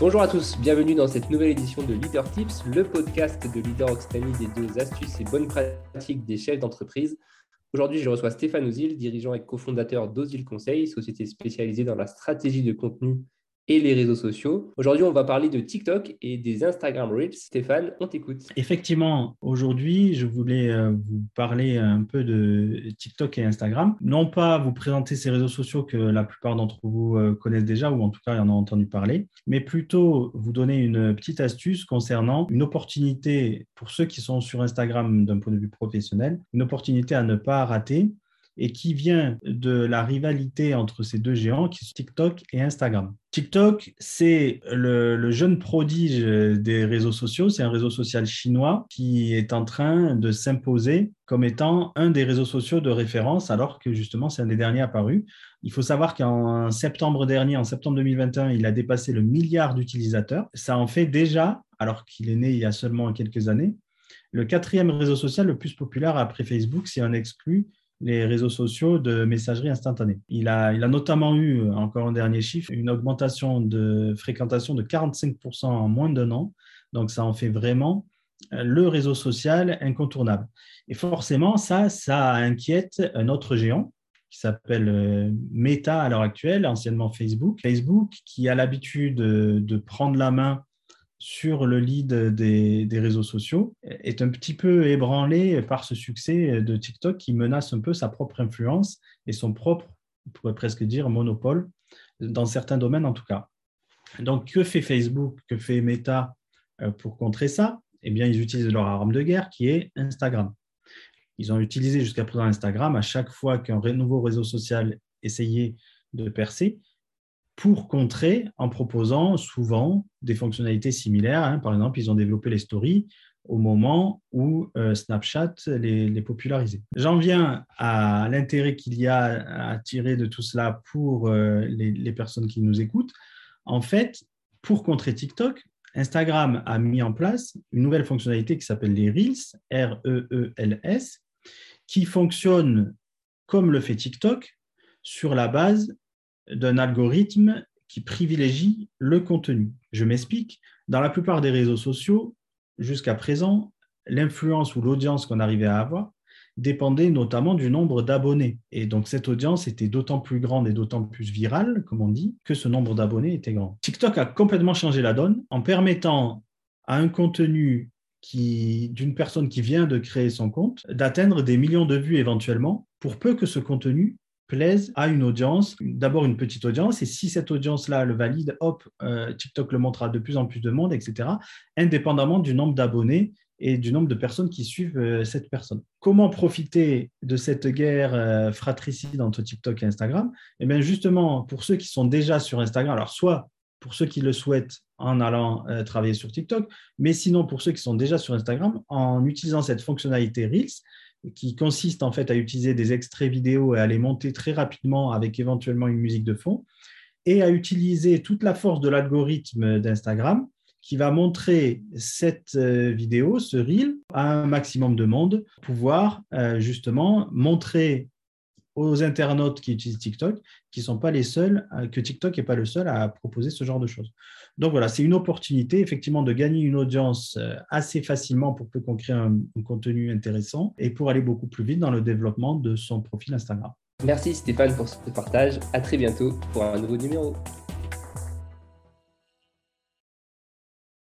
Bonjour à tous, bienvenue dans cette nouvelle édition de Leader Tips, le podcast de Leader Occitanie des deux astuces et bonnes pratiques des chefs d'entreprise. Aujourd'hui, je reçois Stéphane Ozil, dirigeant et cofondateur d'Ozil Conseil, société spécialisée dans la stratégie de contenu et les réseaux sociaux. Aujourd'hui, on va parler de TikTok et des Instagram Reels. Stéphane, on t'écoute. Effectivement, aujourd'hui, je voulais euh, vous parler un peu de TikTok et Instagram. Non pas vous présenter ces réseaux sociaux que la plupart d'entre vous euh, connaissent déjà, ou en tout cas en ont entendu parler, mais plutôt vous donner une petite astuce concernant une opportunité pour ceux qui sont sur Instagram d'un point de vue professionnel, une opportunité à ne pas rater et qui vient de la rivalité entre ces deux géants qui sont TikTok et Instagram. TikTok, c'est le, jeune prodige des réseaux sociaux. C'est un réseau social chinois qui est en train de s'imposer comme étant un des réseaux sociaux de référence, alors que justement, c'est un des derniers apparus. Il faut savoir qu'en septembre dernier, en septembre 2021, il a dépassé le milliard d'utilisateurs. Ça en fait déjà, alors qu'il est né il y a seulement quelques années, le quatrième réseau social le plus populaire après Facebook, si on exclut les réseaux sociaux de messagerie instantanée. Il a, il a notamment eu, encore un dernier chiffre, une augmentation de fréquentation de 45% en moins d'un an. Donc, ça en fait vraiment euh, le réseau social incontournable. Et forcément, ça, ça inquiète un autre géant qui s'appelle euh, Meta à l'heure actuelle, anciennement Facebook. Facebook qui a l'habitude de prendre la main sur le lead des, réseaux sociaux est un petit peu ébranlé par ce succès de TikTok qui menace un peu sa propre influence et son propre, on pourrait presque dire, monopole, dans certains domaines en tout cas. Donc, que fait Facebook, que fait Meta euh, pour contrer ça? Eh bien, ils utilisent leur arme de guerre qui est Instagram. Ils ont utilisé jusqu'à présent Instagram à chaque fois qu'un nouveau réseau social essayait de percer pour contrer en proposant souvent des fonctionnalités similaires. Hein. Par exemple, ils ont développé les stories au moment où euh, Snapchat les, popularisait. J'en viens à l'intérêt qu'il y a à tirer de tout cela pour euh, les, les, personnes qui nous écoutent. En fait, pour contrer TikTok, Instagram a mis en place une nouvelle fonctionnalité qui s'appelle les Reels, R-E-E-L-S, qui fonctionne comme le fait TikTok sur la base d'un algorithme qui privilégie le contenu. Je m'explique. Dans la plupart des réseaux sociaux, jusqu'à présent, l'influence ou l'audience qu'on arrivait à avoir dépendait notamment du nombre d'abonnés. Et donc cette audience était d'autant plus grande et d'autant plus virale, comme on dit, que ce nombre d'abonnés était grand. TikTok a complètement changé la donne en permettant à un contenu d'une personne qui vient de créer son compte d'atteindre des millions de vues éventuellement, pour peu que ce contenu plaise à une audience, d'abord une petite audience, et si cette audience-là le valide, hop, euh, TikTok le montrera de plus en plus de monde, etc., indépendamment du nombre d'abonnés et du nombre de personnes qui suivent euh, cette personne. Comment profiter de cette guerre euh, fratricide entre TikTok et Instagram? Eh bien, justement, pour ceux qui sont déjà sur Instagram, alors soit pour ceux qui le souhaitent en allant travailler sur TikTok, mais sinon pour ceux qui sont déjà sur Instagram, en utilisant cette fonctionnalité Reels, qui consiste en fait à utiliser des extraits vidéo et à les monter très rapidement avec éventuellement une musique de fond, et à utiliser toute la force de l'algorithme d'Instagram qui va montrer cette euh, vidéo, ce reel, à un maximum de monde, pouvoir euh, justement montrer aux internautes qui utilisent TikTok, qui sont pas les seuls, euh, que TikTok n'est pas le seul à proposer ce genre de choses. Donc voilà, c'est une opportunité effectivement de gagner une audience euh, assez facilement pour peu qu'on crée un, un, contenu intéressant et pour aller beaucoup plus vite dans le développement de son profil Instagram. Merci Stéphane pour ce partage. À très bientôt pour un nouveau numéro.